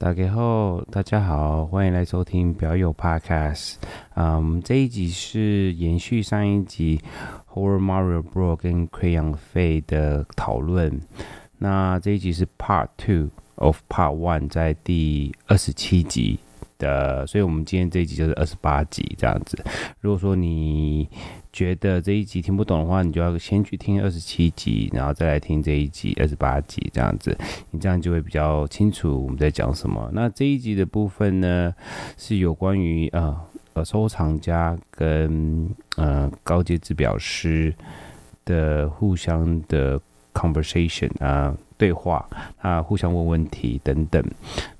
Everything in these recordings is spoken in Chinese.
大家好，大家好，欢迎来收听表友 Podcast。嗯，这一集是延续上一集 Horror Mario Bro 跟 Crayon Fate 的讨论。那这一集是 Part Two of Part One，在第二十七集的，所以我们今天这一集就是二十八集这样子。如果说你觉得这一集听不懂的话，你就要先去听二十七集，然后再来听这一集二十八集，这样子，你这样就会比较清楚我们在讲什么。那这一集的部分呢，是有关于呃呃收藏家跟呃高阶制表师的互相的 conversation 啊。对话啊，互相问问题等等，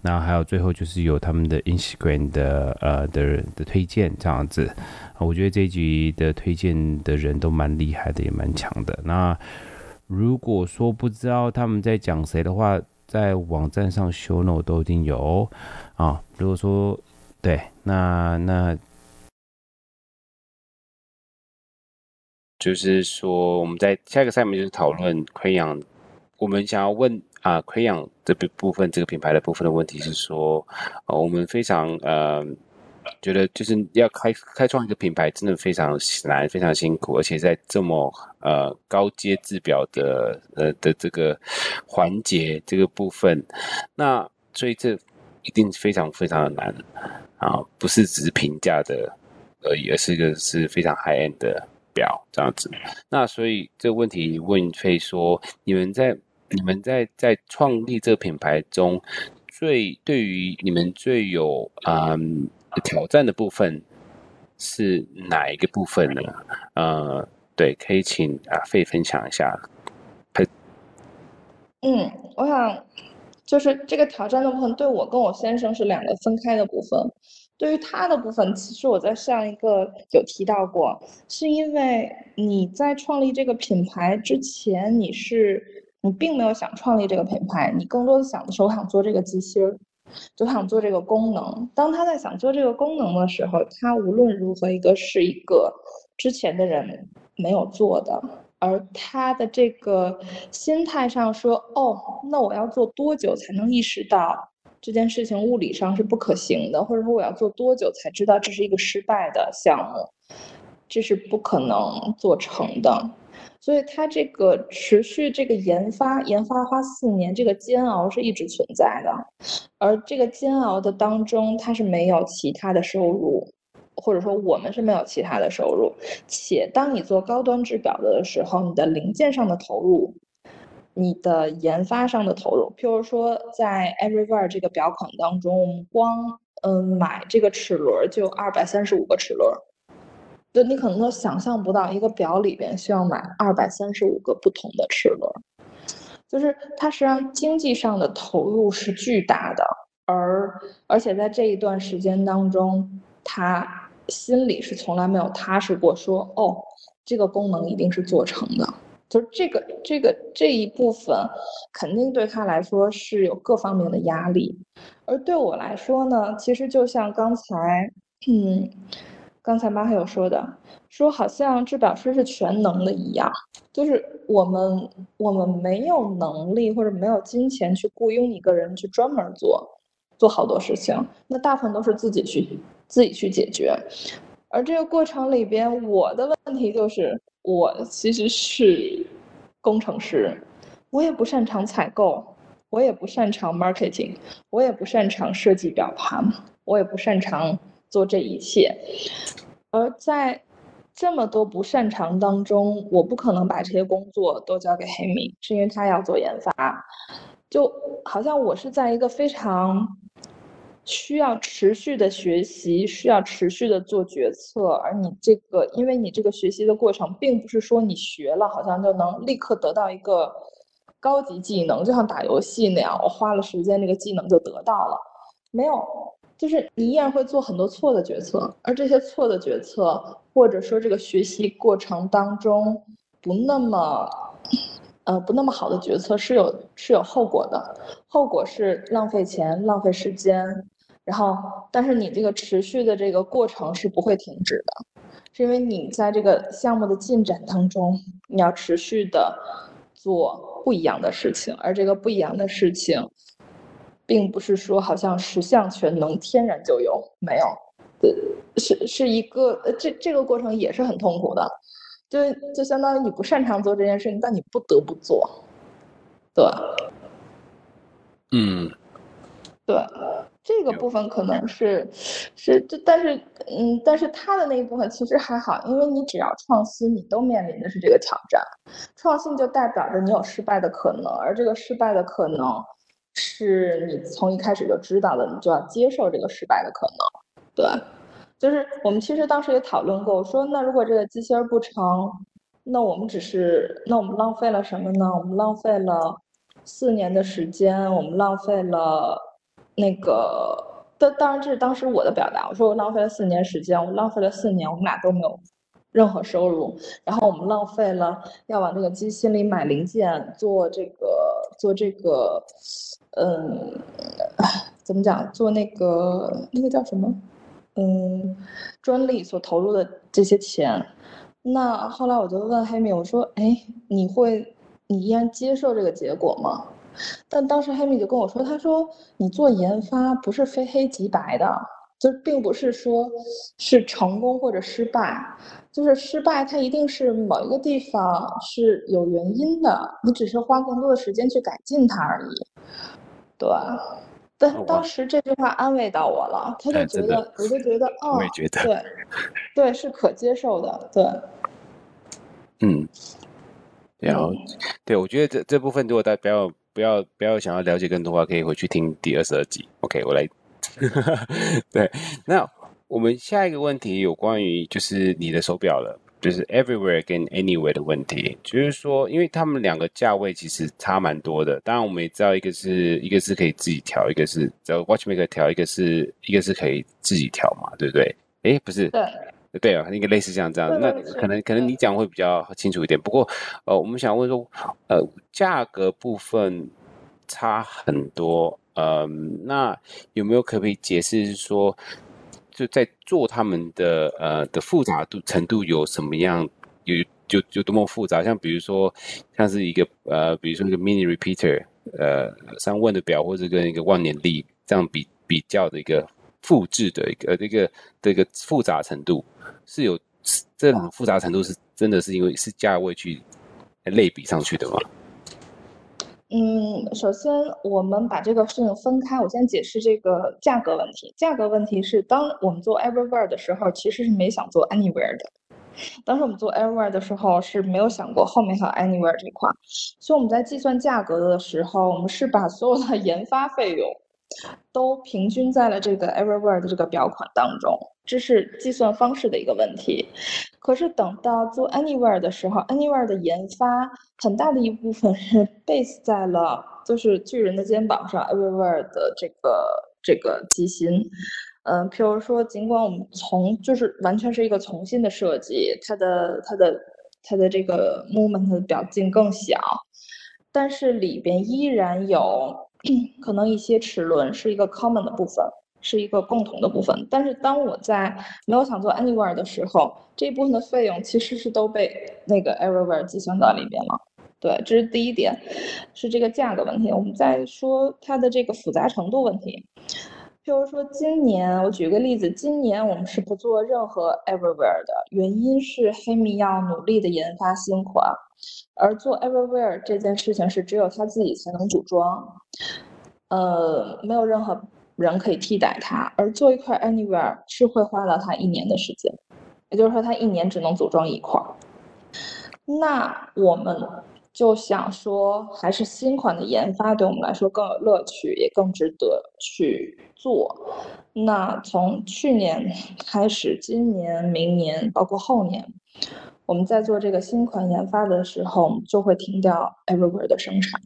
那还有最后就是有他们的 Instagram 的呃的的推荐这样子，我觉得这一集的推荐的人都蛮厉害的，也蛮强的。那如果说不知道他们在讲谁的话，在网站上 show no 都一定有啊。如果说对，那那就是说我们在下一个赛面就是讨论溃疡。我们想要问啊，Crayon 这部部分这个品牌的部分的问题是说，啊，我们非常呃觉得就是要开开创一个品牌真的非常难，非常辛苦，而且在这么呃高阶制表的呃的这个环节这个部分，那所以这一定非常非常的难啊，不是只是平价的而已，而是一个是非常 high end 的表这样子。那所以这个问题问费说，你们在你们在在创立这个品牌中，最对于你们最有嗯挑战的部分是哪一个部分呢？呃，对，可以请啊费分享一下。嗯，我想就是这个挑战的部分，对我跟我先生是两个分开的部分。对于他的部分，其实我在上一个有提到过，是因为你在创立这个品牌之前，你是。你并没有想创立这个品牌，你更多的想的是我想做这个机芯儿，就想做这个功能。当他在想做这个功能的时候，他无论如何一个是一个之前的人没有做的，而他的这个心态上说，哦，那我要做多久才能意识到这件事情物理上是不可行的，或者说我要做多久才知道这是一个失败的项目，这是不可能做成的。所以它这个持续这个研发，研发花四年，这个煎熬是一直存在的。而这个煎熬的当中，它是没有其他的收入，或者说我们是没有其他的收入。且当你做高端制表的时候，你的零件上的投入，你的研发上的投入，譬如说在 Everywhere 这个表款当中，光嗯买这个齿轮就二百三十五个齿轮。就你可能都想象不到，一个表里边需要买二百三十五个不同的齿轮，就是它实际上经济上的投入是巨大的，而而且在这一段时间当中，他心里是从来没有踏实过说，说哦，这个功能一定是做成的，就这个这个这一部分肯定对他来说是有各方面的压力，而对我来说呢，其实就像刚才嗯。刚才马还有说的，说好像制表师是全能的一样，就是我们我们没有能力或者没有金钱去雇佣一个人去专门做做好多事情，那大部分都是自己去自己去解决。而这个过程里边，我的问题就是，我其实是工程师，我也不擅长采购，我也不擅长 marketing，我也不擅长设计表盘，我也不擅长。做这一切，而在这么多不擅长当中，我不可能把这些工作都交给黑米，是因为他要做研发。就好像我是在一个非常需要持续的学习，需要持续的做决策，而你这个，因为你这个学习的过程，并不是说你学了好像就能立刻得到一个高级技能，就像打游戏那样，我花了时间，这个技能就得到了，没有。就是你依然会做很多错的决策，而这些错的决策，或者说这个学习过程当中不那么，呃，不那么好的决策是有是有后果的，后果是浪费钱、浪费时间，然后但是你这个持续的这个过程是不会停止的，是因为你在这个项目的进展当中，你要持续的做不一样的事情，而这个不一样的事情。并不是说好像十项全能天然就有，没有，对，是是一个呃，这这个过程也是很痛苦的，就就相当于你不擅长做这件事情，但你不得不做，对，嗯，对。这个部分可能是，是，就但是，嗯，但是他的那一部分其实还好，因为你只要创新，你都面临的是这个挑战。创新就代表着你有失败的可能，而这个失败的可能，是你从一开始就知道的，你就要接受这个失败的可能。对，就是我们其实当时也讨论过，我说那如果这个机芯儿不成，那我们只是，那我们浪费了什么呢？我们浪费了四年的时间，我们浪费了。那个，当当然这是当时我的表达。我说我浪费了四年时间，我浪费了四年，我们俩都没有任何收入。然后我们浪费了要往这个机芯里买零件，做这个做这个，嗯，怎么讲？做那个那个叫什么？嗯，专利所投入的这些钱。那后来我就问黑米，我说，哎，你会，你依然接受这个结果吗？但当时黑米就跟我说：“他说你做研发不是非黑即白的，就并不是说是成功或者失败，就是失败它一定是某一个地方是有原因的，你只是花更多的时间去改进它而已。”对，但当时这句话安慰到我了，他就觉得，我就觉得，哦，我也觉得，对，对，是可接受的，对，嗯，然后，对，我觉得这这部分如果大家不要。不要不要想要了解更多的话，可以回去听第二十二集。OK，我来。对，那我们下一个问题有关于就是你的手表了，就是 Everywhere 跟 Anywhere 的问题。就是说，因为他们两个价位其实差蛮多的。当然，我们也知道一个是一个是可以自己调，一个是找 Watchmaker 调，一个是一个是可以自己调嘛，对不对？诶，不是。对。对啊，应该类似像这样，这样，那可能可能你讲会比较清楚一点。不过，呃，我们想问说，呃，价格部分差很多，呃，那有没有可不可以解释说，就在做他们的呃的复杂度程度有什么样，有就就多么复杂？像比如说，像是一个呃，比如说一个 mini repeater，呃，三问的表，或者跟一个万年历这样比比较的一个。复制的一个这个这个复杂程度是有这种复杂程度是真的是因为是价位去类比上去的吗？嗯，首先我们把这个事情分开，我先解释这个价格问题。价格问题是当我们做 Everywhere 的时候，其实是没想做 Anywhere 的。当时我们做 Everywhere 的时候是没有想过后面还有 Anywhere 这块，所以我们在计算价格的时候，我们是把所有的 研发费用。都平均在了这个 Everywhere 的这个表款当中，这是计算方式的一个问题。可是等到做 Anywhere 的时候，Anywhere 的研发很大的一部分是 base 在了就是巨人的肩膀上，Everywhere 的这个这个机芯。嗯、呃，譬如说，尽管我们从就是完全是一个重新的设计，它的它的它的这个 movement 的表径更小，但是里边依然有。可能一些齿轮是一个 common 的部分，是一个共同的部分。但是当我在没有想做 anywhere 的时候，这一部分的费用其实是都被那个 everywhere 计算到里面了。对，这是第一点，是这个价格问题。我们再说它的这个复杂程度问题。就是说今年，我举个例子，今年我们是不做任何 everywhere 的，原因是黑米要努力的研发新款。而做 Everywhere 这件事情是只有他自己才能组装，呃，没有任何人可以替代他。而做一块 Anywhere 是会花了他一年的时间，也就是说他一年只能组装一块。那我们就想说，还是新款的研发对我们来说更有乐趣，也更值得去做。那从去年 开始，今年、明年，包括后年。我们在做这个新款研发的时候，就会停掉 Everywhere 的生产。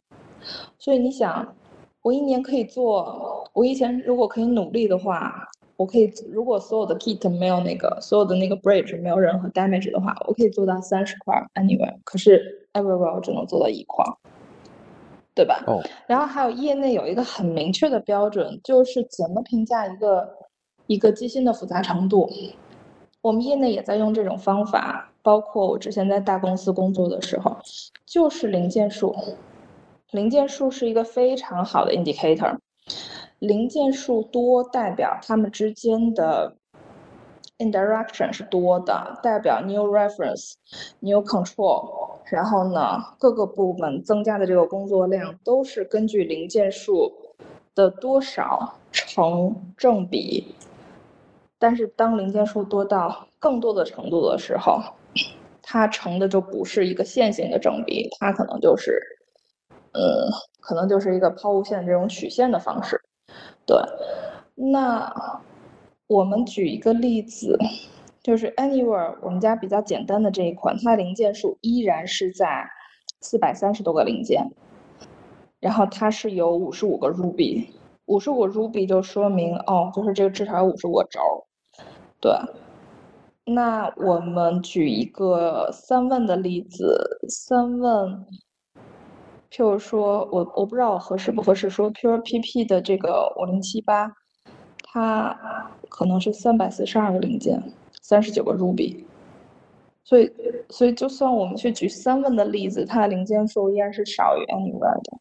所以你想，我一年可以做，我以前如果可以努力的话，我可以，如果所有的 kit 没有那个，所有的那个 bridge 没有任何 damage 的话，我可以做到三十块 Anywhere。可是 Everywhere 我只能做到一块，对吧？哦。然后还有业内有一个很明确的标准，就是怎么评价一个一个机芯的复杂程度。我们业内也在用这种方法。包括我之前在大公司工作的时候，就是零件数，零件数是一个非常好的 indicator。零件数多代表它们之间的 interaction 是多的，代表 new reference、new control，然后呢，各个部门增加的这个工作量都是根据零件数的多少成正比。但是当零件数多到更多的程度的时候，它成的就不是一个线性的正比，它可能就是，呃，可能就是一个抛物线这种曲线的方式。对，那我们举一个例子，就是 Anywhere 我们家比较简单的这一款，它的零件数依然是在四百三十多个零件，然后它是有五十五个 Ruby，五十五个 Ruby 就说明哦，就是这个至少有五十五个轴，对。那我们举一个三问的例子，三问。譬如说，我我不知道我合适不合适说，Pure PP 的这个五零七八，它可能是三百四十二个零件，三十九个 Ruby，所以所以就算我们去举三问的例子，它的零件数依然是少于 Anywhere 的，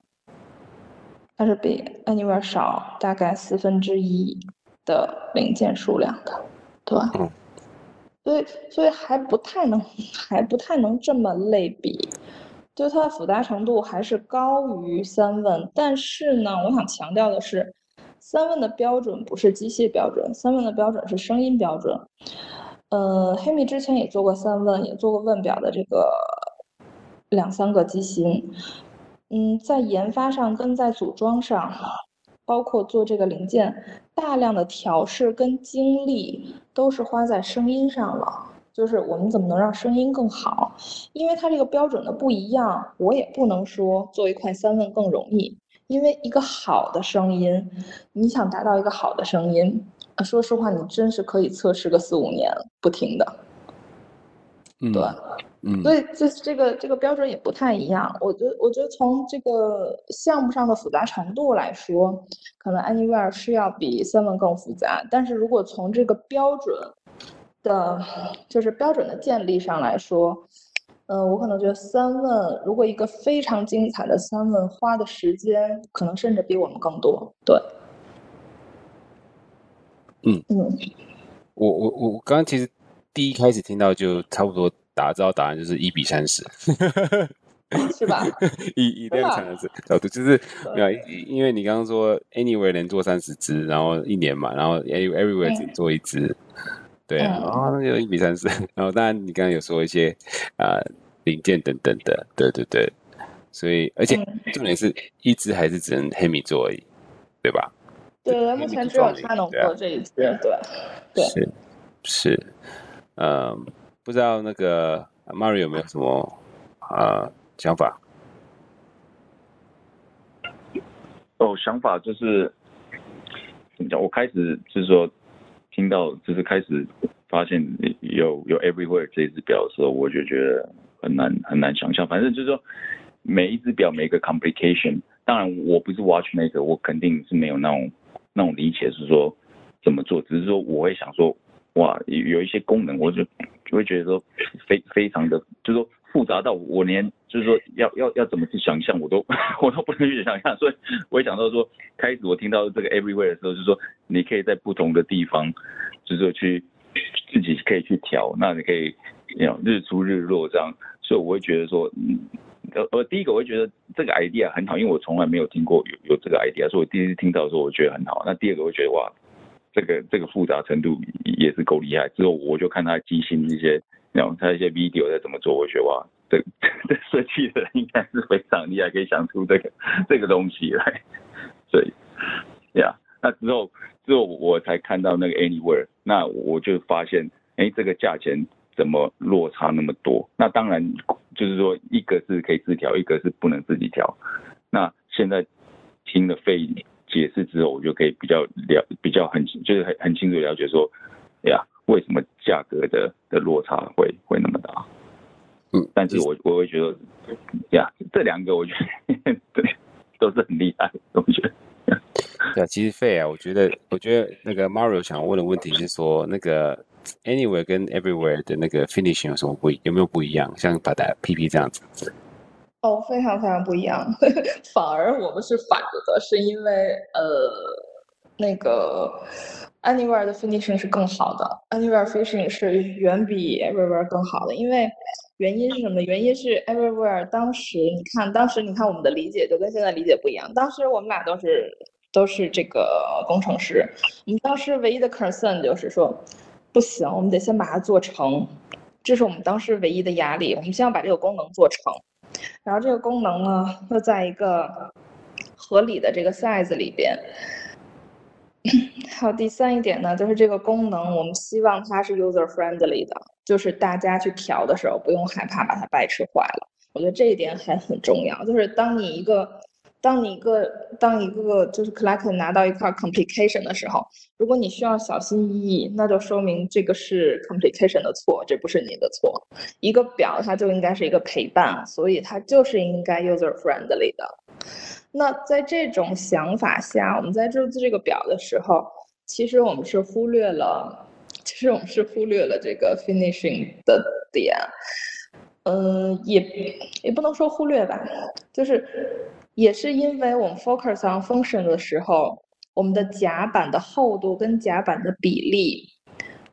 它是比 Anywhere 少大概四分之一的零件数量的，对吧？所以所以还不太能还不太能这么类比。就它的复杂程度还是高于三问，但是呢，我想强调的是，三问的标准不是机械标准，三问的标准是声音标准。呃，黑米之前也做过三问，也做过问表的这个两三个机芯。嗯，在研发上跟在组装上，包括做这个零件，大量的调试跟精力都是花在声音上了。就是我们怎么能让声音更好？因为它这个标准的不一样，我也不能说做一块三问更容易。因为一个好的声音，你想达到一个好的声音，说实话，你真是可以测试个四五年不停的。嗯，对，嗯，所以这这个这个标准也不太一样。我觉得我觉得从这个项目上的复杂程度来说，可能 Anywhere 是要比三问更复杂。但是如果从这个标准，的，就是标准的建立上来说，嗯、呃，我可能觉得三问，如果一个非常精彩的三问，花的时间可能甚至比我们更多。对，嗯嗯，我我我刚刚其实第一开始听到就差不多打造答案就是一比三十，是吧？以以这样的角度，就是没有，因为你刚刚说 Anywhere 能做三十只，然后一年嘛，然后 Everywhere 只做一支。嗯对啊，然后那就一比三十，然后当然你刚刚有说一些啊、呃、零件等等的，对对对，所以而且重点是一只还是只能黑米做而已，对吧？对，目前只有他能做这一只，对对。是是，嗯，不知道那个 Mario 有没有什么啊、呃、想法？哦，想法就是怎么讲？我开始就是说。听到就是开始发现有有 Everywhere 这支表的时候，我就觉得很难很难想象。反正就是说，每一只表每个 complication，当然我不是 watchmaker，我肯定是没有那种那种理解是说怎么做，只是说我会想说，哇，有一些功能，我就就会觉得说非非常的，就是说。复杂到我连就是说要要要怎么去想象我都 我都不能去想象，所以我也想到说，开始我听到这个 everywhere 的时候，就是说你可以在不同的地方，就是说去自己可以去调，那你可以有日出日落这样，所以我会觉得说，嗯，呃，第一个我会觉得这个 idea 很好，因为我从来没有听过有有这个 idea，所以我第一次听到的时候我觉得很好。那第二个我会觉得哇，这个这个复杂程度也是够厉害。之后我就看他机芯一些。然后他一些 video 在怎么做，我觉得哇，这这 设计的人应该是非常厉害，可以想出这个这个东西来。所以，呀，那之后之后我才看到那个 Anywhere，那我就发现，哎，这个价钱怎么落差那么多？那当然就是说，一个是可以自调，一个是不能自己调。那现在听了费解释之后，我就可以比较了，比较很就是很很清楚了解说，呀。为什么价格的的落差会会那么大？嗯，但是我我会觉得，呀，这两个我觉得 对都是很厉害，我觉得。对啊，其实费啊，我觉得我觉得那个 Mario 想问的问题是说，那个 Anywhere 跟 Everywhere 的那个 finishing 有什么不一，有没有不一样？像把它 PP 这样子？哦，非常非常不一样，反而我们是反着的，是因为呃。那个 Anywhere 的 finishing 是更好的，Anywhere finishing 是远比 Everywhere 更好的，因为原因是什么？原因是 Everywhere 当时你看，当时你看我们的理解就跟现在理解不一样。当时我们俩都是都是这个工程师，我们当时唯一的 concern 就是说，不行，我们得先把它做成，这是我们当时唯一的压力。我们先要把这个功能做成，然后这个功能呢又在一个合理的这个 size 里边。还有第三一点呢，就是这个功能，我们希望它是 user friendly 的，就是大家去调的时候不用害怕把它掰吃坏了。我觉得这一点还很重要，就是当你一个，当你一个，当一个就是 collector 拿到一块 complication 的时候，如果你需要小心翼翼，那就说明这个是 complication 的错，这不是你的错。一个表它就应该是一个陪伴，所以它就是应该 user friendly 的。那在这种想法下，我们在制作这个表的时候，其实我们是忽略了，其实我们是忽略了这个 finishing 的点。嗯，也也不能说忽略吧，就是也是因为我们 focus on function 的时候，我们的甲板的厚度跟甲板的比例，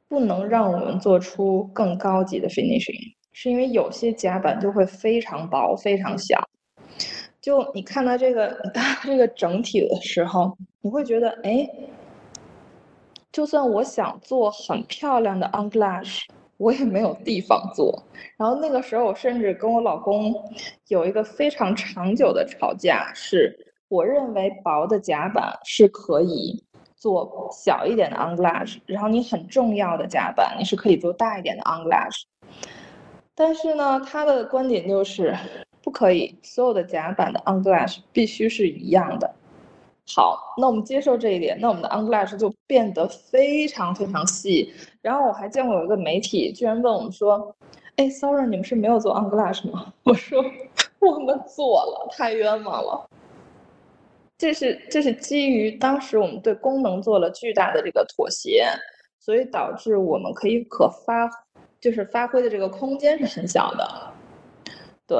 不能让我们做出更高级的 finishing，是因为有些甲板就会非常薄，非常小。就你看到这个 这个整体的时候，你会觉得，哎，就算我想做很漂亮的 on glass，我也没有地方做。然后那个时候，我甚至跟我老公有一个非常长久的吵架，是我认为薄的甲板是可以做小一点的 on glass，然后你很重要的甲板，你是可以做大一点的 on glass。但是呢，他的观点就是。不可以，所有的夹板的 on glass 必须是一样的。好，那我们接受这一点，那我们的 on glass 就变得非常非常细。然后我还见过有一个媒体居然问我们说：“哎，sorry，你们是没有做 on glass 吗？” 我说：“我们做了，太冤枉了。”这是这是基于当时我们对功能做了巨大的这个妥协，所以导致我们可以可发就是发挥的这个空间是很小的，对。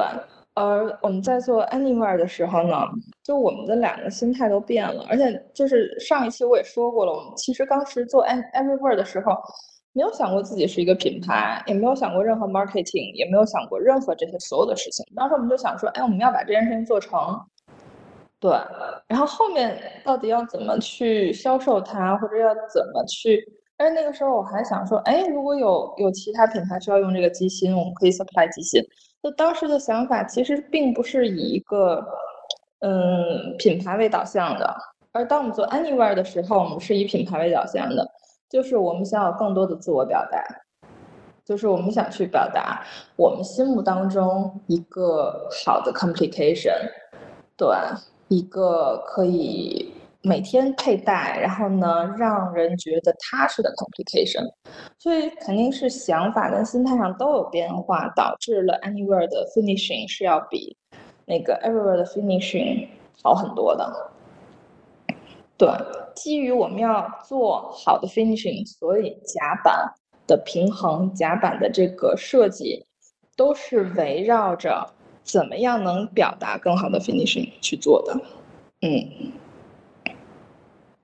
而我们在做 Anywhere 的时候呢，就我们的两个心态都变了，而且就是上一期我也说过了，我们其实当时做 Everywhere 的时候，没有想过自己是一个品牌，也没有想过任何 marketing，也没有想过任何这些所有的事情。当时我们就想说，哎，我们要把这件事情做成，对，然后后面到底要怎么去销售它，或者要怎么去，但是那个时候我还想说，哎，如果有有其他品牌需要用这个机芯，我们可以 supply 机芯。那当时的想法其实并不是以一个，嗯，品牌为导向的，而当我们做 Anywhere 的时候，我们是以品牌为导向的，就是我们想要更多的自我表达，就是我们想去表达我们心目当中一个好的 complication，对，一个可以。每天佩戴，然后呢，让人觉得踏实的 complication，所以肯定是想法跟心态上都有变化，导致了 Anywhere 的 finishing 是要比那个 Everywhere 的 finishing 好很多的。对，基于我们要做好的 finishing，所以甲板的平衡、甲板的这个设计，都是围绕着怎么样能表达更好的 finishing 去做的。嗯。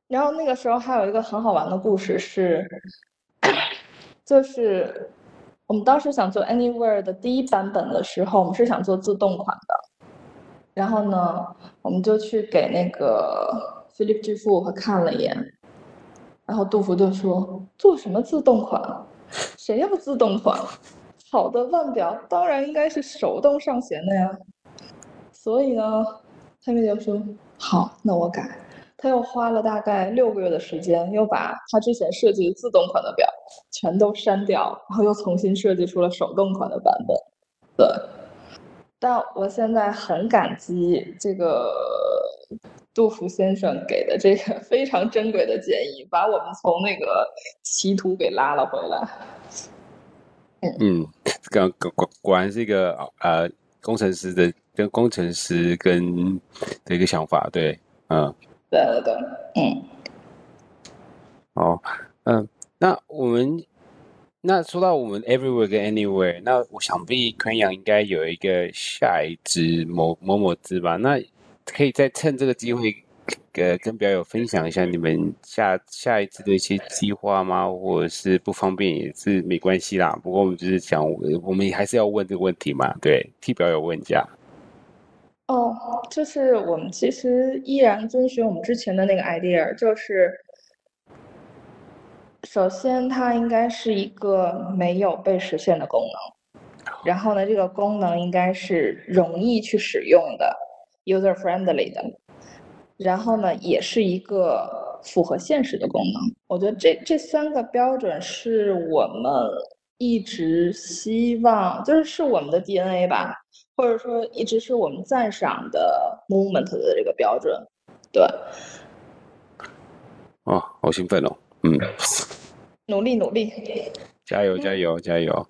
然后那个时候还有一个很好玩的故事是，就是我们当时想做 Anywhere 的第一版本的时候，我们是想做自动款的。然后呢，我们就去给那个 Philip 巨富和看了一眼，然后杜甫就说：“做什么自动款？谁要自动款？好的腕表当然应该是手动上弦的呀。”所以呢，他们就说：“好，那我改。”他又花了大概六个月的时间，又把他之前设计的自动款的表全都删掉，然后又重新设计出了手动款的版本。对，但我现在很感激这个杜甫先生给的这个非常珍贵的建议，把我们从那个歧途给拉了回来。嗯，果果果然是一个呃工程师的跟工程师跟的一个想法，对，嗯。对对对，嗯，好，嗯，那我们那说到我们 everywhere 跟 anywhere，那我想必昆阳应该有一个下一支某某某支吧？那可以再趁这个机会呃跟表友分享一下你们下下一次的一些计划吗？或者是不方便也是没关系啦。不过我们就是想，我们还是要问这个问题嘛，对，替表友问一下。哦，就是我们其实依然遵循我们之前的那个 idea，就是首先它应该是一个没有被实现的功能，然后呢，这个功能应该是容易去使用的，user friendly 的。然后呢，也是一个符合现实的功能。我觉得这这三个标准是我们一直希望，就是是我们的 DNA 吧，或者说一直是我们赞赏的 movement 的这个标准。对。哦，好兴奋哦！嗯，努力努力，加油加油加油！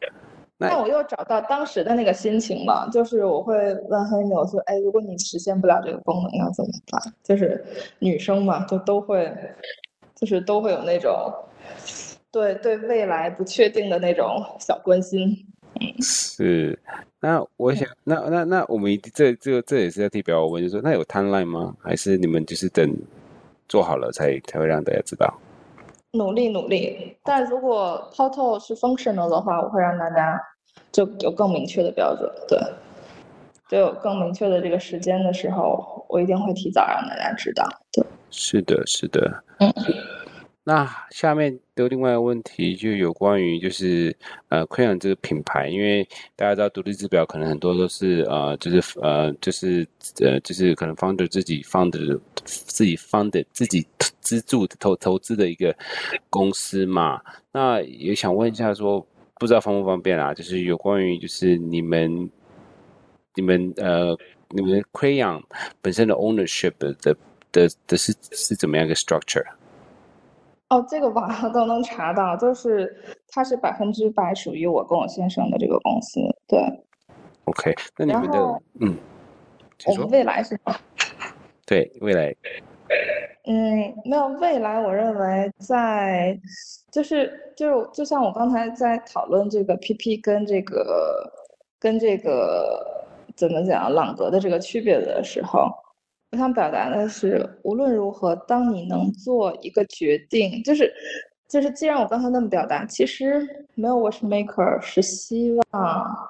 那我又找到当时的那个心情了，就是我会问黑米，我说：“哎，如果你实现不了这个功能，要怎么办？”就是女生嘛，就都会，就是都会有那种，对对未来不确定的那种小关心。是，那我想，那那那我们这这这也是要替表我问，就是说那有 timeline 吗？还是你们就是等做好了才才会让大家知道？努力努力，但如果 Portal 是 functional 的话，我会让大家就有更明确的标准，对，就有更明确的这个时间的时候，我一定会提早让大家知道。对，是的，是的，嗯。那下面的另外一个问题就有关于就是呃，Crayon 这个品牌，因为大家知道独立制表可能很多都是呃，就是呃，就是呃，就是可能 founder 自己 founder 自己 founder 自己资助投投资的一个公司嘛。那也想问一下说，不知道方不方便啊？就是有关于就是你们你们呃你们 Crayon 本身的 ownership 的的，的是是怎么样一个 structure？哦，这个网上都能查到，就是它是百分之百属于我跟我先生的这个公司，对。OK，那你们的嗯，我们未来是吧？对，未来。嗯，没有未来，我认为在就是就是就像我刚才在讨论这个 PP 跟这个跟这个怎么讲朗格的这个区别的时候。我想表达的是，无论如何，当你能做一个决定，就是，就是，既然我刚才那么表达，其实没有 watchmaker 是希望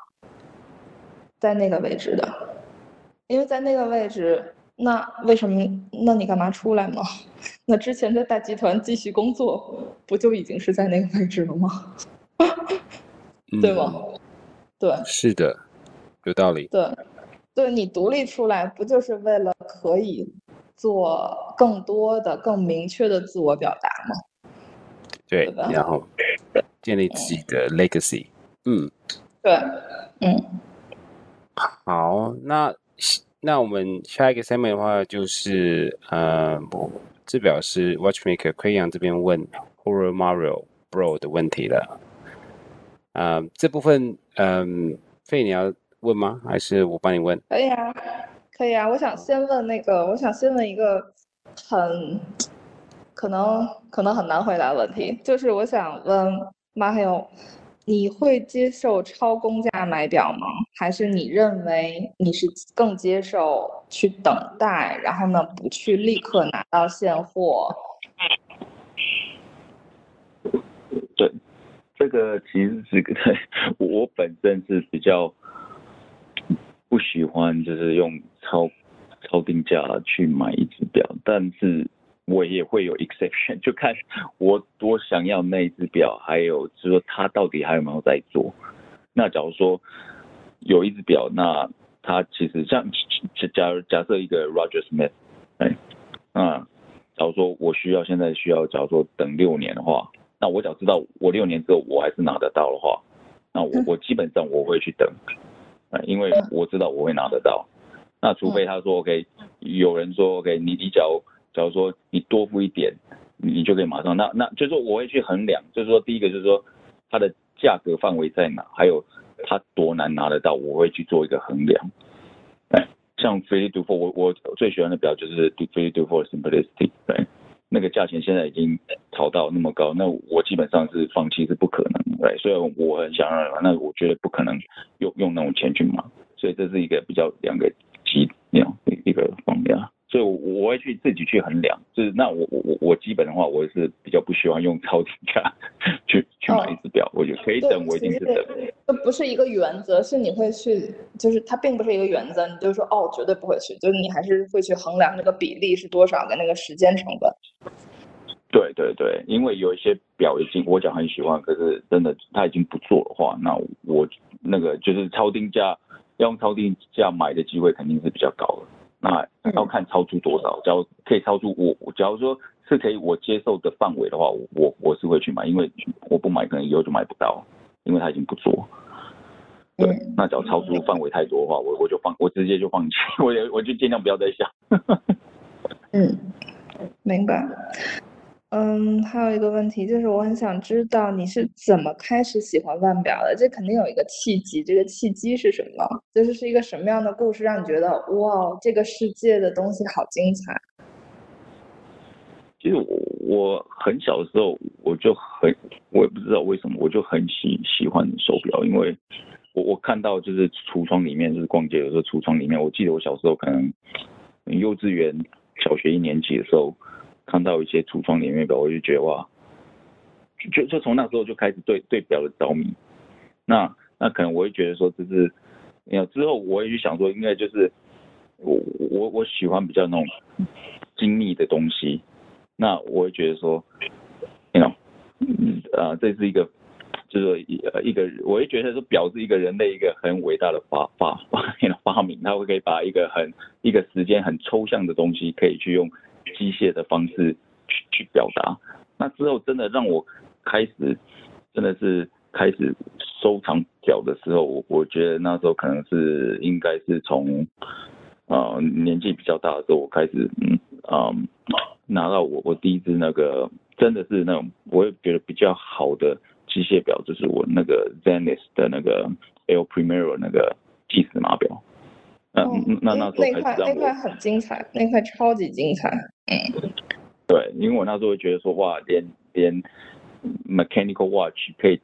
在那个位置的，因为在那个位置，那为什么？那你干嘛出来吗？那之前在大集团继续工作，不就已经是在那个位置了吗？对吗？嗯、对，是的，有道理。对。对，你独立出来，不就是为了可以做更多的、更明确的自我表达吗？对，对然后建立自己的 legacy。嗯，对，嗯。好，那那我们下一个 segment 的话，就是呃，这表示 Watchmaker Crayon 这边问 Horror Mario Bro 的问题了。呃，这部分，嗯、呃，费你要。问吗？还是我帮你问？可以啊，可以啊。我想先问那个，我想先问一个很可能可能很难回答的问题，就是我想问马还有，你会接受超公价买表吗？还是你认为你是更接受去等待，然后呢，不去立刻拿到现货？对，这个其实是个对 我本身是比较。不喜欢就是用超超定价去买一只表，但是我也会有 exception，就看我多想要那一只表，还有就是说它到底还有没有在做。那假如说有一只表，那它其实像假如假设一个 Roger Smith，哎，那假如说我需要现在需要，假如说等六年的话，那我只要知道我六年之后我还是拿得到的话，那我我基本上我会去等。因为我知道我会拿得到，那除非他说 OK，有人说 OK，你你假如假如说你多付一点，你就可以马上，那那就是说我会去衡量，就是说第一个就是说它的价格范围在哪，还有它多难拿得到，我会去做一个衡量。哎，像 Philippe Dufour，我我最喜欢的表就是 Philippe Dufour Simplicity，对。那个价钱现在已经炒到那么高，那我基本上是放弃是不可能的，虽然我很想让，那我觉得不可能用用那种钱去买，所以这是一个比较两个极量一个方面，所以我会去自己去衡量。就是那我我我我基本的话，我是比较不喜欢用超低价去去买一只表。哦、我觉得可以等，我一定是等。这不是一个原则，是你会去，就是它并不是一个原则，你就说哦，绝对不会去，就是你还是会去衡量那个比例是多少跟那个时间成本。对对对，因为有一些表已经我讲很喜欢，可是真的他已经不做的话，那我那个就是超定价，要用超定价买的机会肯定是比较高的。那要看超出多少，只要可以超出我，假如说是可以我接受的范围的话，我我是会去买，因为我不买可能以后就买不到，因为它已经不做。对，那只要超出范围太多的话，我我就放，我直接就放弃，我也我就尽量不要再想。嗯，明白。嗯，还有一个问题就是，我很想知道你是怎么开始喜欢腕表的？这肯定有一个契机，这个契机是什么？就是是一个什么样的故事让你觉得哇，这个世界的东西好精彩？其实我我很小的时候我就很，我也不知道为什么，我就很喜喜欢手表，因为我我看到就是橱窗里面，就是逛街的时候橱窗里面，我记得我小时候可能幼稚园、小学一年级的时候。看到一些橱窗里面表，我就觉得哇，就就从那时候就开始对对表的着迷。那那可能我会觉得说，就是，有之后我也去想说，应该就是我我我喜欢比较那种精密的东西。那我会觉得说，you know，嗯啊，这是一个，就是说一一个，我会觉得说表是一个人类一个很伟大的发发发 发明，它会可以把一个很一个时间很抽象的东西，可以去用。机械的方式去去表达，那之后真的让我开始真的是开始收藏表的时候，我我觉得那时候可能是应该是从呃年纪比较大的时候，我开始嗯啊、嗯、拿到我我第一只那个真的是那种我也觉得比较好的机械表，就是我那个 Zenith 的那个 El Primero 那个计时码表。哦、嗯，那那时候那块那块很精彩，那块超级精彩。嗯，对，因为我那时候会觉得说，哇，连连 mechanical watch 可以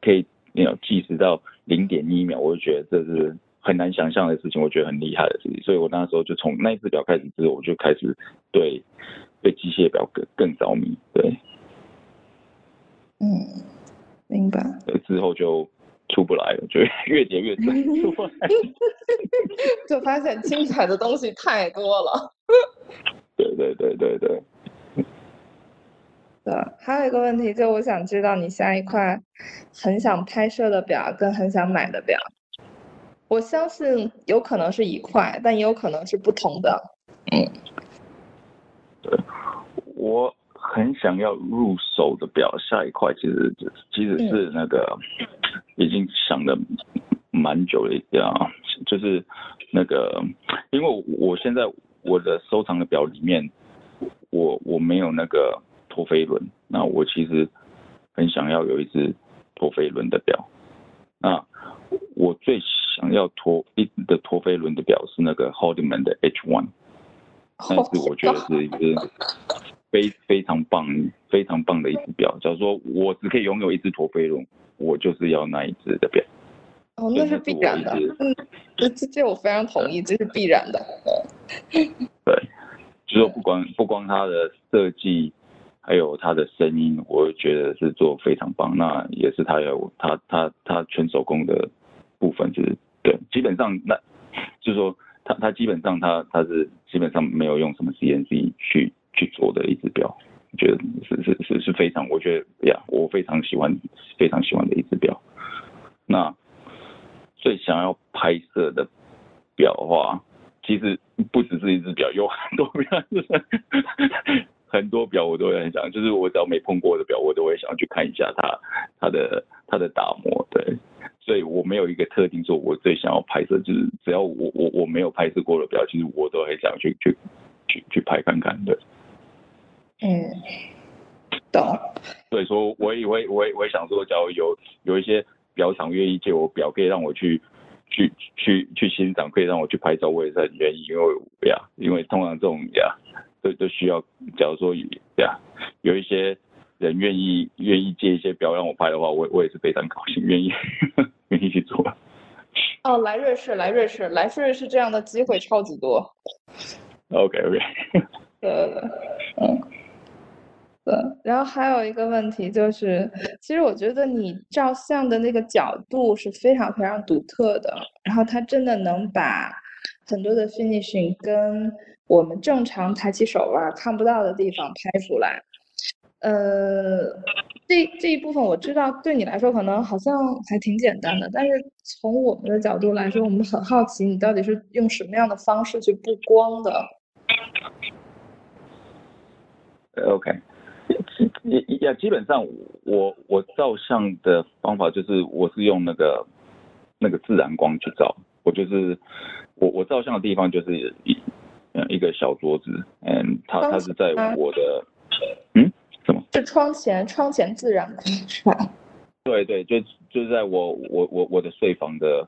可以那种计时到零点一秒，我就觉得这是很难想象的事情，我觉得很厉害的事情。所以我那时候就从那一只表开始之后，我就开始对对机械表更更着迷。对，嗯，明白。之后就。出不来了，就 越叠越深，出不来，就发现精彩的东西太多了。对对对对对。对，还有一个问题，就我想知道你下一块很想拍摄的表跟很想买的表，我相信有可能是一块，但也有可能是不同的。嗯，对，我。很想要入手的表，下一块其实其实是那个已经想的蛮久了一点啊，就是那个，因为我现在我的收藏的表里面，我我没有那个陀飞轮，那我其实很想要有一只陀飞轮的表。那我最想要陀一的陀飞轮的表是那个 Holdeman 的 H One，但是我觉得是一只。非非常棒，非常棒的一只表。假如说我只可以拥有一只陀飞轮，我就是要那一只的表。哦，那是必然的。嗯，这这我非常同意，这是必然的。对，就是说不光不光它的设计，还有它的声音，我觉得是做非常棒。那也是它有它它它全手工的部分，就是对，基本上那就是说它它基本上它它是基本上没有用什么 CNC 去。去做的一只表，我觉得是是是是非常，我觉得呀，我非常喜欢，非常喜欢的一只表。那最想要拍摄的表的话，其实不只是一只表，有很多表，很多表我都会很想，就是我只要没碰过的表，我都会想要去看一下它它的它的打磨。对，所以我没有一个特定说，我最想要拍摄，就是只要我我我没有拍摄过的表，其实我都很想去去去去拍看看的。嗯，懂。所以说，我也会，我也，我也想说，假如有有一些表厂愿意借我表，可以让我去去去去欣赏，可以让我去拍照，我也是很愿意，因为呀，因为通常这种呀，都都需要，假如说呀，有一些人愿意愿意借一些表让我拍的话，我我也是非常高兴，愿意 愿意去做。哦，来瑞士，来瑞士，来瑞士这样的机会超级多。OK OK。对对对，嗯，对。然后还有一个问题就是，其实我觉得你照相的那个角度是非常非常独特的，然后它真的能把很多的 finishing 跟我们正常抬起手腕看不到的地方拍出来。呃，这这一部分我知道对你来说可能好像还挺简单的，但是从我们的角度来说，我们很好奇你到底是用什么样的方式去布光的。OK，也也基本上我我照相的方法就是我是用那个那个自然光去照，我就是我我照相的地方就是一嗯一个小桌子，嗯，它它是在我的嗯什么？是窗前窗前自然光是吧？对对，就就在我我我我的睡房的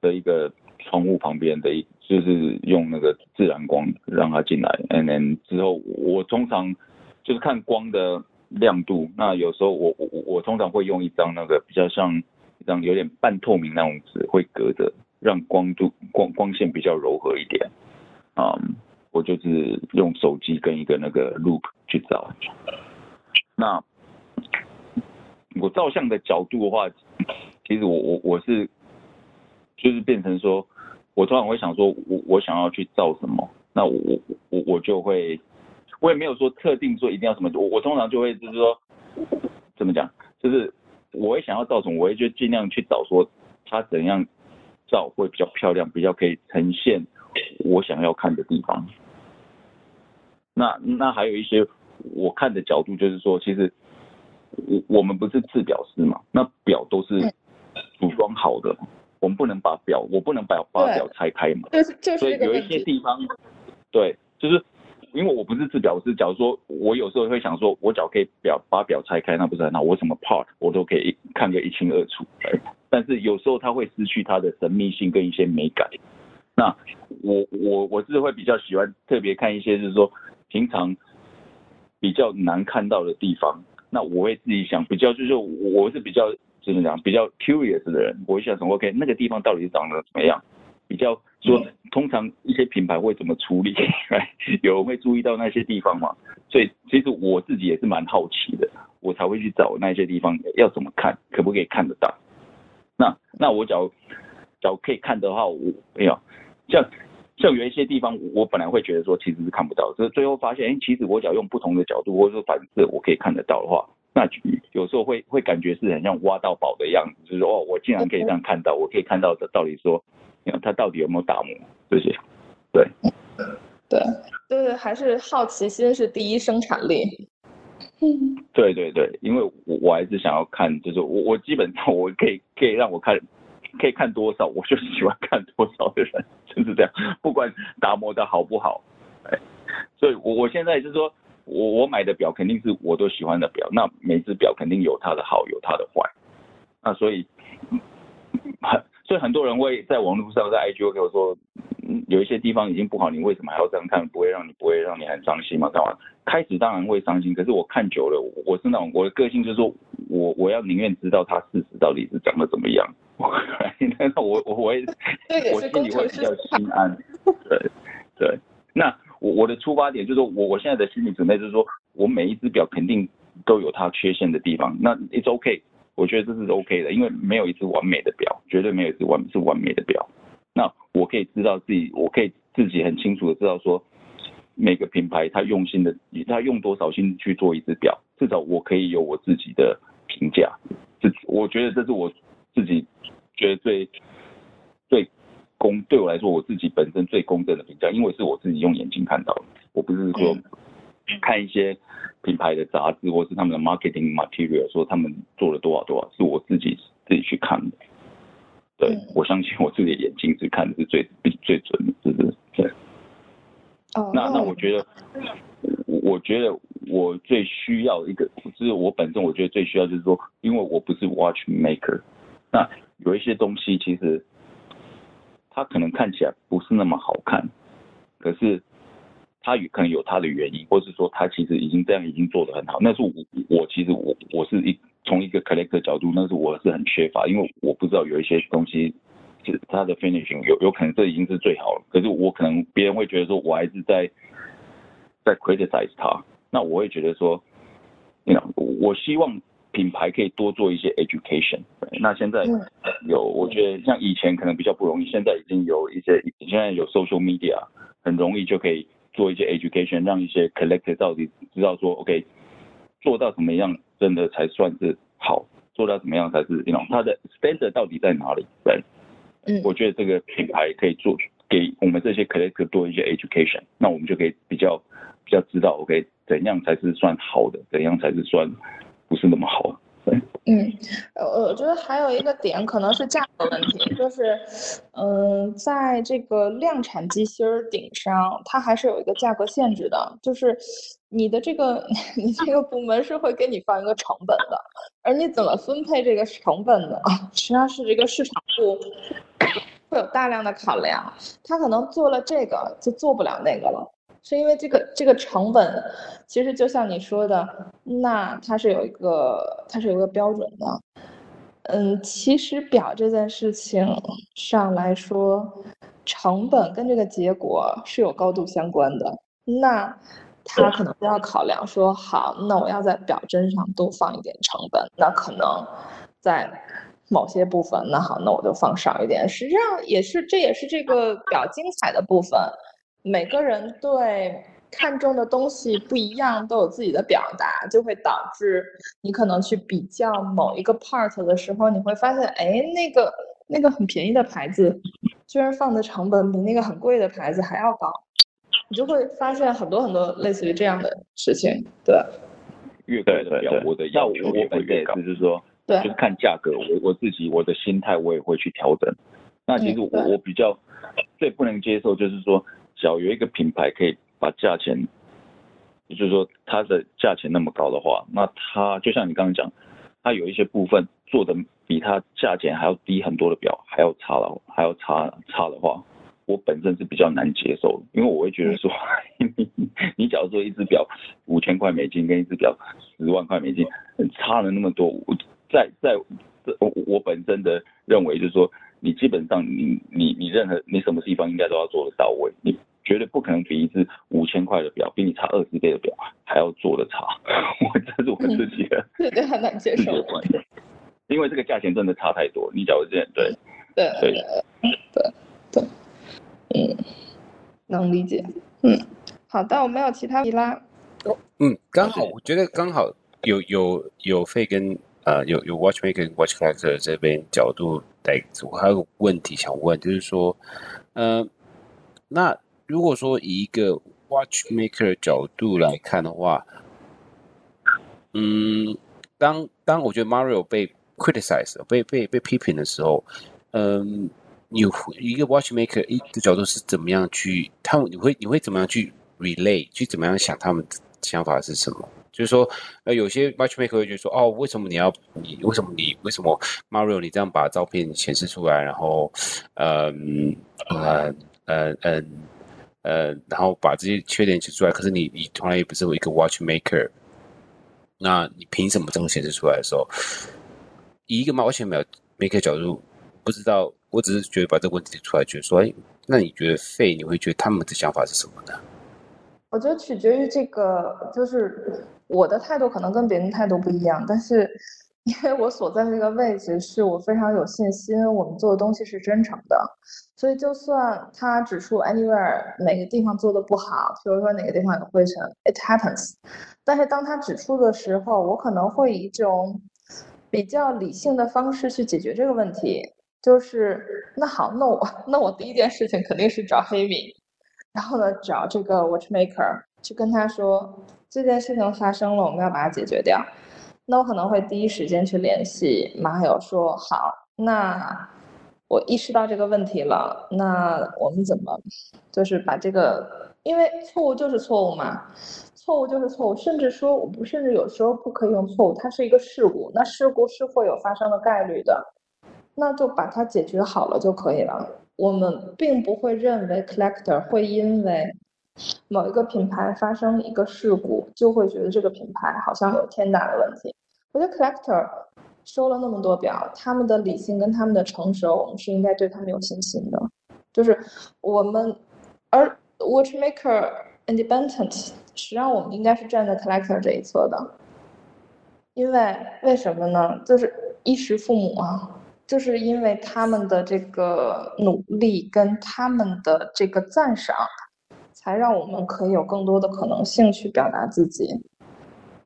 的一个窗户旁边的一。就是用那个自然光让它进来，and then 之后我通常就是看光的亮度。那有时候我我我通常会用一张那个比较像一张有点半透明那种纸，会隔着，让光度光光线比较柔和一点。啊、我就是用手机跟一个那个 loop 去照。那我照相的角度的话，其实我我我是就是变成说。我通常会想说，我我想要去照什么，那我我我就会，我也没有说特定说一定要什么，我我通常就会就是说，怎么讲，就是我会想要造什么，我会就尽量去找说它怎样照会比较漂亮，比较可以呈现我想要看的地方。那那还有一些我看的角度，就是说，其实我我们不是制表师嘛，那表都是组装好的。我们不能把表，我不能把把表拆开嘛，就是就是，所以有一些地方，对，就是因为我不是制表师，假如说我有时候会想说，我只要可以表把表拆开，那不是很好？我什么 part 我都可以看个一清二楚，但是有时候它会失去它的神秘性跟一些美感。那我我我是会比较喜欢特别看一些，就是说平常比较难看到的地方，那我会自己想比较，就是我是比较。怎么讲比较 curious 的人，我会想说，OK，那个地方到底长得怎么样？比较说，通常一些品牌会怎么处理？有人会注意到那些地方吗？所以其实我自己也是蛮好奇的，我才会去找那些地方要怎么看，可不可以看得到？那那我找找可以看的话，我没有像像有一些地方，我本来会觉得说其实是看不到，就是最后发现，哎，其实我只要用不同的角度或者说反射，我可以看得到的话。那有时候会会感觉是很像挖到宝的样子，就是说哦，我竟然可以这样看到，我可以看到的到底说，它到底有没有打磨这些？对，对，就是还是好奇心是第一生产力。嗯，对对对，因为我我还是想要看，就是我我基本上我可以可以让我看，可以看多少，我就喜欢看多少的人，就是这样，不管打磨的好不好，哎，所以我我现在就是说。我我买的表肯定是我都喜欢的表，那每只表肯定有它的好，有它的坏，那所以很所以很多人会在网络上在 igo 给我说，嗯，有一些地方已经不好，你为什么还要这样看？不会让你不会让你很伤心吗？干嘛？开始当然会伤心，可是我看久了，我是那种我的个性就是说我我要宁愿知道它事实到底是长得怎么样，那我我我 也我心里会比较心安，对对，那。我我的出发点就是说，我我现在的心理准备就是说，我每一只表肯定都有它缺陷的地方，那 it's OK，我觉得这是 OK 的，因为没有一只完美的表，绝对没有一只完是完美的表。那我可以知道自己，我可以自己很清楚的知道说，每个品牌它用心的，它用多少心去做一只表，至少我可以有我自己的评价。这我觉得这是我自己觉得最最。公对我来说，我自己本身最公正的评价，因为是我自己用眼睛看到的，我不是说看一些品牌的杂志或是他们的 marketing material 说他们做了多少多少，是我自己自己去看的。对，我相信我自己的眼睛是看的是最最准的，是不是？对。哦。那那我觉得，我觉得我最需要一个，就是我本身我觉得最需要就是说，因为我不是 watchmaker，那有一些东西其实。它可能看起来不是那么好看，可是它可能有他的原因，或是说他其实已经这样已经做得很好。那是我我其实我我是一从一个 collector 角度，那是我是很缺乏，因为我不知道有一些东西他的 finishing 有有可能这已经是最好了，可是我可能别人会觉得说我还是在在 criticize 他，那我会觉得说，you know, 我希望品牌可以多做一些 education。那现在有，我觉得像以前可能比较不容易，现在已经有一些，现在有 social media，很容易就可以做一些 education，让一些 collector 到底知道说，OK，做到怎么样真的才算是好。做到怎么样才是？你 you know 它的 standard 到底在哪里？对，嗯，我觉得这个品牌可以做给我们这些 collector 多一些 education，那我们就可以比较比较知道，OK，怎样才是算好的，怎样才是算不是那么好。嗯，呃，我觉得还有一个点可能是价格问题，就是，嗯、在这个量产机芯儿顶上，它还是有一个价格限制的，就是你的这个 你这个部门是会给你放一个成本的，而你怎么分配这个成本呢？实际上是这个市场部会有大量的考量，他可能做了这个就做不了那个了。是因为这个这个成本，其实就像你说的，那它是有一个它是有一个标准的。嗯，其实表这件事情上来说，成本跟这个结果是有高度相关的。那他可能就要考量说，好，那我要在表针上多放一点成本，那可能在某些部分，那好，那我就放少一点。实际上也是，这也是这个表精彩的部分。每个人对看重的东西不一样，都有自己的表达，就会导致你可能去比较某一个 part 的时候，你会发现，哎，那个那个很便宜的牌子，居然放的成本比那个很贵的牌子还要高，你就会发现很多很多类似于这样的事情。对，越贵的表，我的要求也会越高，就是说，对，就是看价格，我我自己我的心态我也会去调整。那其实我、嗯、我比较最不能接受就是说。只要有一个品牌可以把价钱，也就是说它的价钱那么高的话，那它就像你刚刚讲，它有一些部分做的比它价钱还要低很多的表还要差了，还要差差的话，我本身是比较难接受，因为我会觉得说，你 你假如说一只表五千块美金跟一只表十万块美金差了那么多，我在在我我本身的认为就是说。你基本上你，你你你任何你什么地方应该都要做的到位，你绝对不可能比一只五千块的表，比你差二十倍的表还要做的差。我这是我自己的，对对，很难接受。因为这个价钱真的差太多。你假如这样，对对对对对，嗯，能理解。嗯，好的，我没有其他提啦。嗯，刚好，我觉得刚好有有有费跟。呃，有有 watchmaker watch collector 这边角度来，我还有个问题想问，就是说，呃，那如果说以一个 watchmaker 角度来看的话，嗯，当当我觉得 Mario 被 criticize 被被被批评的时候，嗯，你一个 watchmaker 一个角度是怎么样去，他们你会你会怎么样去 relay，去怎么样想他们的想法是什么？就是说，呃，有些 watchmaker 会觉得说，哦，为什么你要你？为什么你？为什么 Mario 你这样把照片显示出来，然后，呃，呃，呃，呃，呃，然后把这些缺点写出来？可是你你从来也不是我一个 watchmaker，那你凭什么这么显示出来的时候，以一个 watchmaker 角度，不知道，我只是觉得把这个问题提出来，觉得说，哎，那你觉得费，你会觉得他们的想法是什么呢？我觉得取决于这个，就是我的态度可能跟别人态度不一样，但是因为我所在的这个位置，是我非常有信心，我们做的东西是真诚的，所以就算他指出 anywhere 哪个地方做的不好，比如说哪个地方有灰尘，it happens，但是当他指出的时候，我可能会以一种比较理性的方式去解决这个问题，就是那好，那我那我第一件事情肯定是找黑米。然后呢，找这个 watchmaker 去跟他说这件事情发生了，我们要把它解决掉。那我可能会第一时间去联系马友说，好，那我意识到这个问题了，那我们怎么就是把这个，因为错误就是错误嘛，错误就是错误，甚至说我不，甚至有时候不可以用错误，它是一个事故，那事故是会有发生的概率的，那就把它解决好了就可以了。我们并不会认为 collector 会因为某一个品牌发生一个事故，就会觉得这个品牌好像有天大的问题。我觉得 collector 收了那么多表，他们的理性跟他们的成熟，我们是应该对他们有信心的。就是我们，而 Watchmaker Independent，实际上我们应该是站在 Collector 这一侧的，因为为什么呢？就是衣食父母啊，就是因为他们的这个努力跟他们的这个赞赏，才让我们可以有更多的可能性去表达自己。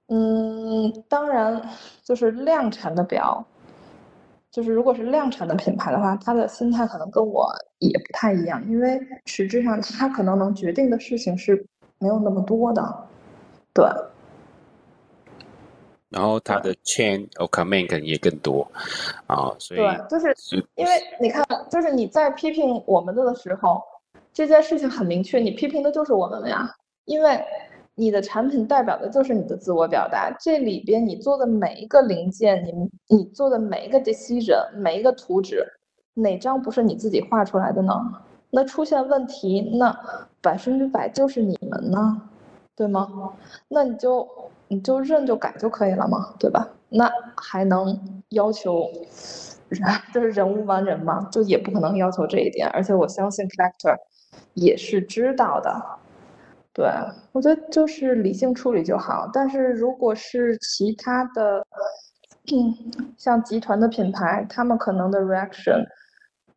嗯，当然，就是量产的表，就是如果是量产的品牌的话，他的心态可能跟我也不太一样，因为实质上他可能能决定的事情是没有那么多的，对。然后它的 chain of command 可能也更多啊，所以对，就是因为你看，就是你在批评我们的的时候，这件事情很明确，你批评的就是我们了呀，因为。你的产品代表的就是你的自我表达，这里边你做的每一个零件，你你做的每一个 decision，每一个图纸，哪张不是你自己画出来的呢？那出现问题，那百分之百就是你们呢，对吗？那你就你就认就改就可以了嘛，对吧？那还能要求人 就是人无完人嘛，就也不可能要求这一点，而且我相信 collector 也是知道的。对，我觉得就是理性处理就好。但是如果是其他的，嗯，像集团的品牌，他们可能的 reaction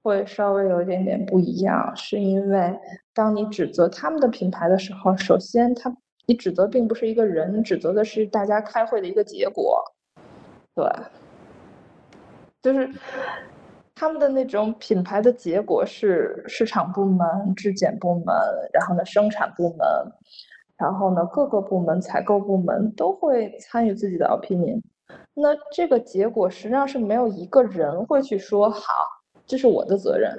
会稍微有一点点不一样，是因为当你指责他们的品牌的时候，首先他你指责并不是一个人，你指责的是大家开会的一个结果。对，就是。他们的那种品牌的结果是市场部门、质检部门，然后呢生产部门，然后呢各个部门、采购部门都会参与自己的 opinion。那这个结果实际上是没有一个人会去说好，这是我的责任。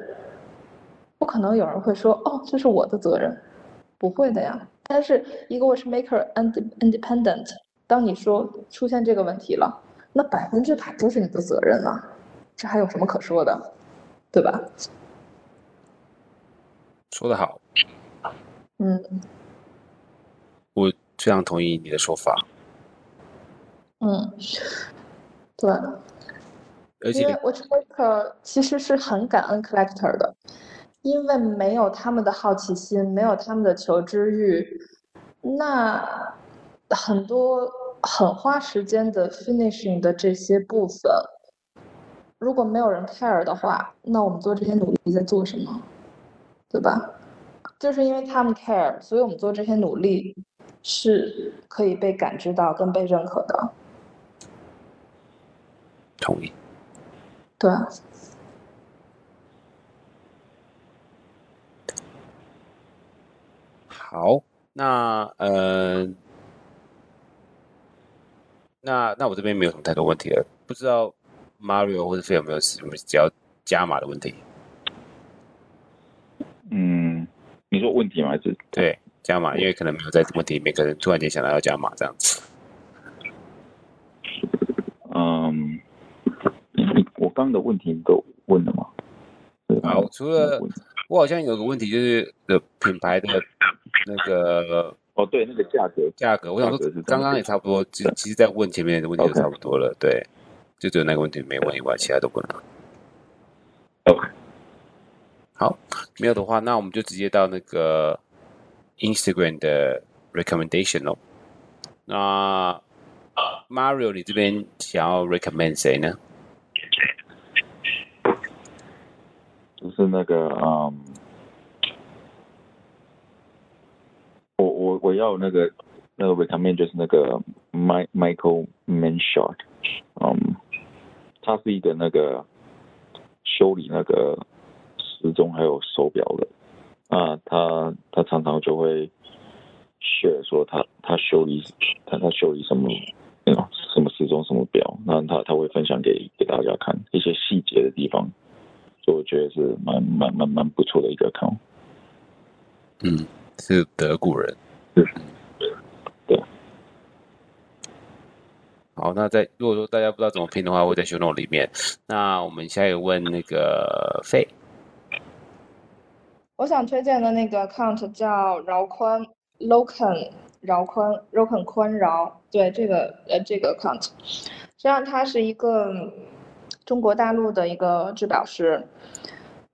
不可能有人会说哦，这是我的责任，不会的呀。但是一个 watchmaker and independent，当你说出现这个问题了，那百分之百都是你的责任了。这还有什么可说的，对吧？说得好。嗯，我非常同意你的说法。嗯，对。而且，Watchmaker 其实是很感恩 Collector 的，因为没有他们的好奇心，没有他们的求知欲，那很多很花时间的 finishing 的这些部分。如果没有人 care 的话，那我们做这些努力在做什么？对吧？就是因为他们 care，所以我们做这些努力是可以被感知到跟被认可的。同意。对。好，那呃，那那我这边没有什么太多问题了，不知道。Mario 或者 Phil 有没有什么只要加码的问题？嗯，你说问题吗？还是对加码？因为可能没有在问题里面，可能突然间想到要加码这样子。嗯，我刚刚的问题都问了吗？好，除了我好像有个问题，就是的品牌的那个哦，对，那个价格价格，我想说刚刚也差不多，其其实在问前面的问题就差不多了，对。就只有那个问题没问以外，其他都不能。OK，好，没有的话，那我们就直接到那个 Instagram 的 recommendation 喽。那 Mario，你这边想要 recommend 谁呢？就是那个，嗯，我我我要那个那个 recommend 就是那个 Michael man shot 嗯。他是一个那个修理那个时钟还有手表的啊，他他常常就会 share 说他他修理他他修理什么那种什么时钟什么表，那他他会分享给给大家看一些细节的地方，所以我觉得是蛮蛮蛮蛮不错的一个 account。嗯，是德国人。对。好，那在如果说大家不知道怎么拼的话，会在 show note 里面。那我们下一个问那个费。我想推荐的那个 account 叫饶宽 Loken 饶宽，Roken 宽饶，对这个呃这个 account，实际上它是一个中国大陆的一个制表师，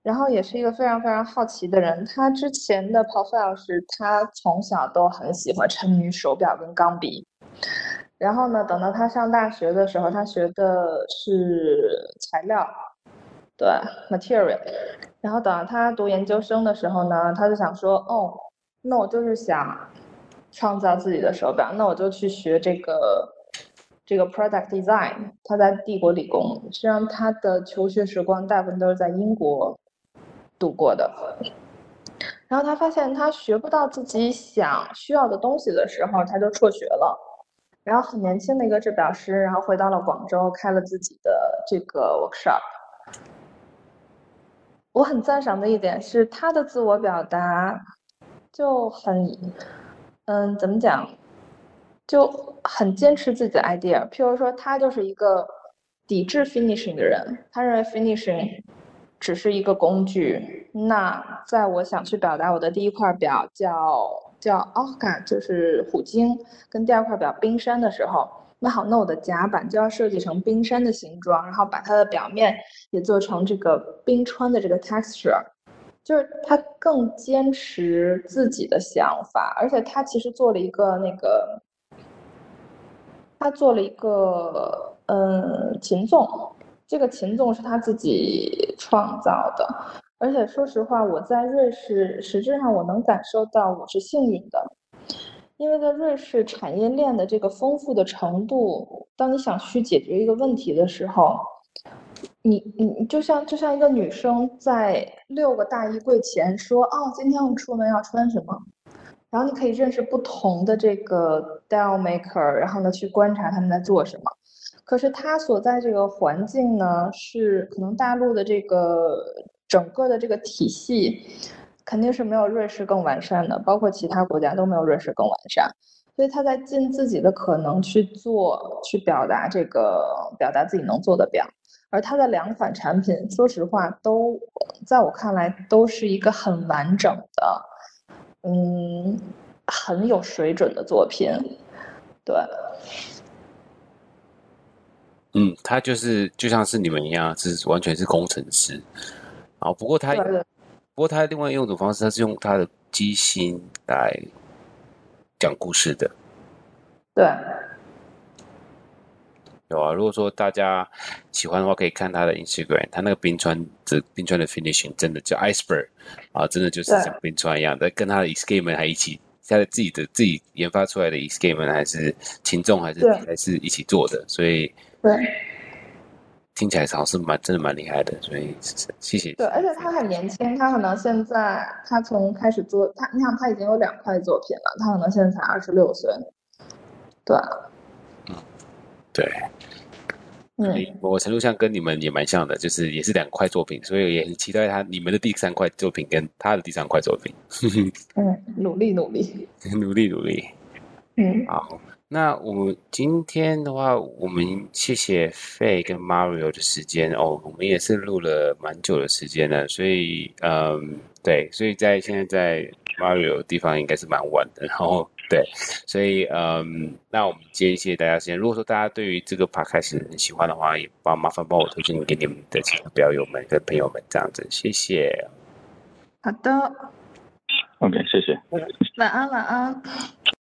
然后也是一个非常非常好奇的人。他之前的 profile 是他从小都很喜欢沉迷手表跟钢笔，然后呢，等到他上大学的时候，他学的是材料，对 material，然后等到他读研究生的时候呢，他就想说，哦，那我就是想。创造自己的手表，那我就去学这个这个 product design。他在帝国理工，实际上他的求学时光大部分都是在英国度过的。然后他发现他学不到自己想需要的东西的时候，他就辍学了。然后很年轻的一个制表师，然后回到了广州，开了自己的这个 workshop。我很赞赏的一点是他的自我表达就很。嗯，怎么讲，就很坚持自己的 idea。譬如说，他就是一个抵制 finishing 的人，他认为 finishing 只是一个工具。那在我想去表达我的第一块表叫叫 Orca，就是虎鲸，跟第二块表冰山的时候，那好，那我的甲板就要设计成冰山的形状，然后把它的表面也做成这个冰川的这个 texture。就是他更坚持自己的想法，而且他其实做了一个那个，他做了一个嗯琴纵，这个琴纵是他自己创造的，而且说实话，我在瑞士实质上我能感受到我是幸运的，因为在瑞士产业链的这个丰富的程度，当你想去解决一个问题的时候。你你就像就像一个女生在六个大衣柜前说哦，今天我出门要穿什么，然后你可以认识不同的这个 dial maker，然后呢去观察他们在做什么。可是他所在这个环境呢，是可能大陆的这个整个的这个体系肯定是没有瑞士更完善的，包括其他国家都没有瑞士更完善，所以他在尽自己的可能去做，去表达这个表达自己能做的表。而它的两款产品，说实话，都在我看来都是一个很完整的，嗯，很有水准的作品。对，嗯，他就是就像是你们一样，是完全是工程师。啊，不过他，不过他另外用的方式，他是用他的机芯来讲故事的。对。有啊，如果说大家喜欢的话，可以看他的 Instagram，他那个冰川的冰川的 finishing 真的叫 iceberg 啊，真的就是像冰川一样的，跟他的 escapement 还一起，他的自己的自己研发出来的 escapement 还是轻重还是还是一起做的，所以对，听起来好像是蛮真的蛮厉害的，所以谢谢。对，而且他很年轻，他可能现在他从开始做他，你想他已经有两块作品了，他可能现在才二十六岁，对。对，嗯，我程度上跟你们也蛮像的，就是也是两块作品，所以也很期待他你们的第三块作品跟他的第三块作品。嗯，努力努力，努力努力。嗯，好，那我们今天的话，我们谢谢 Faye 跟 Mario 的时间。哦，我们也是录了蛮久的时间了，所以嗯，对，所以在现在在 Mario 的地方应该是蛮晚的，然后。对，所以嗯，那我们今天谢谢大家时间。如果说大家对于这个 podcast 很喜欢的话，也帮麻烦帮我推荐给你们的其他表友们跟朋友们，这样子，谢谢。好的。OK，谢谢。晚安，晚安。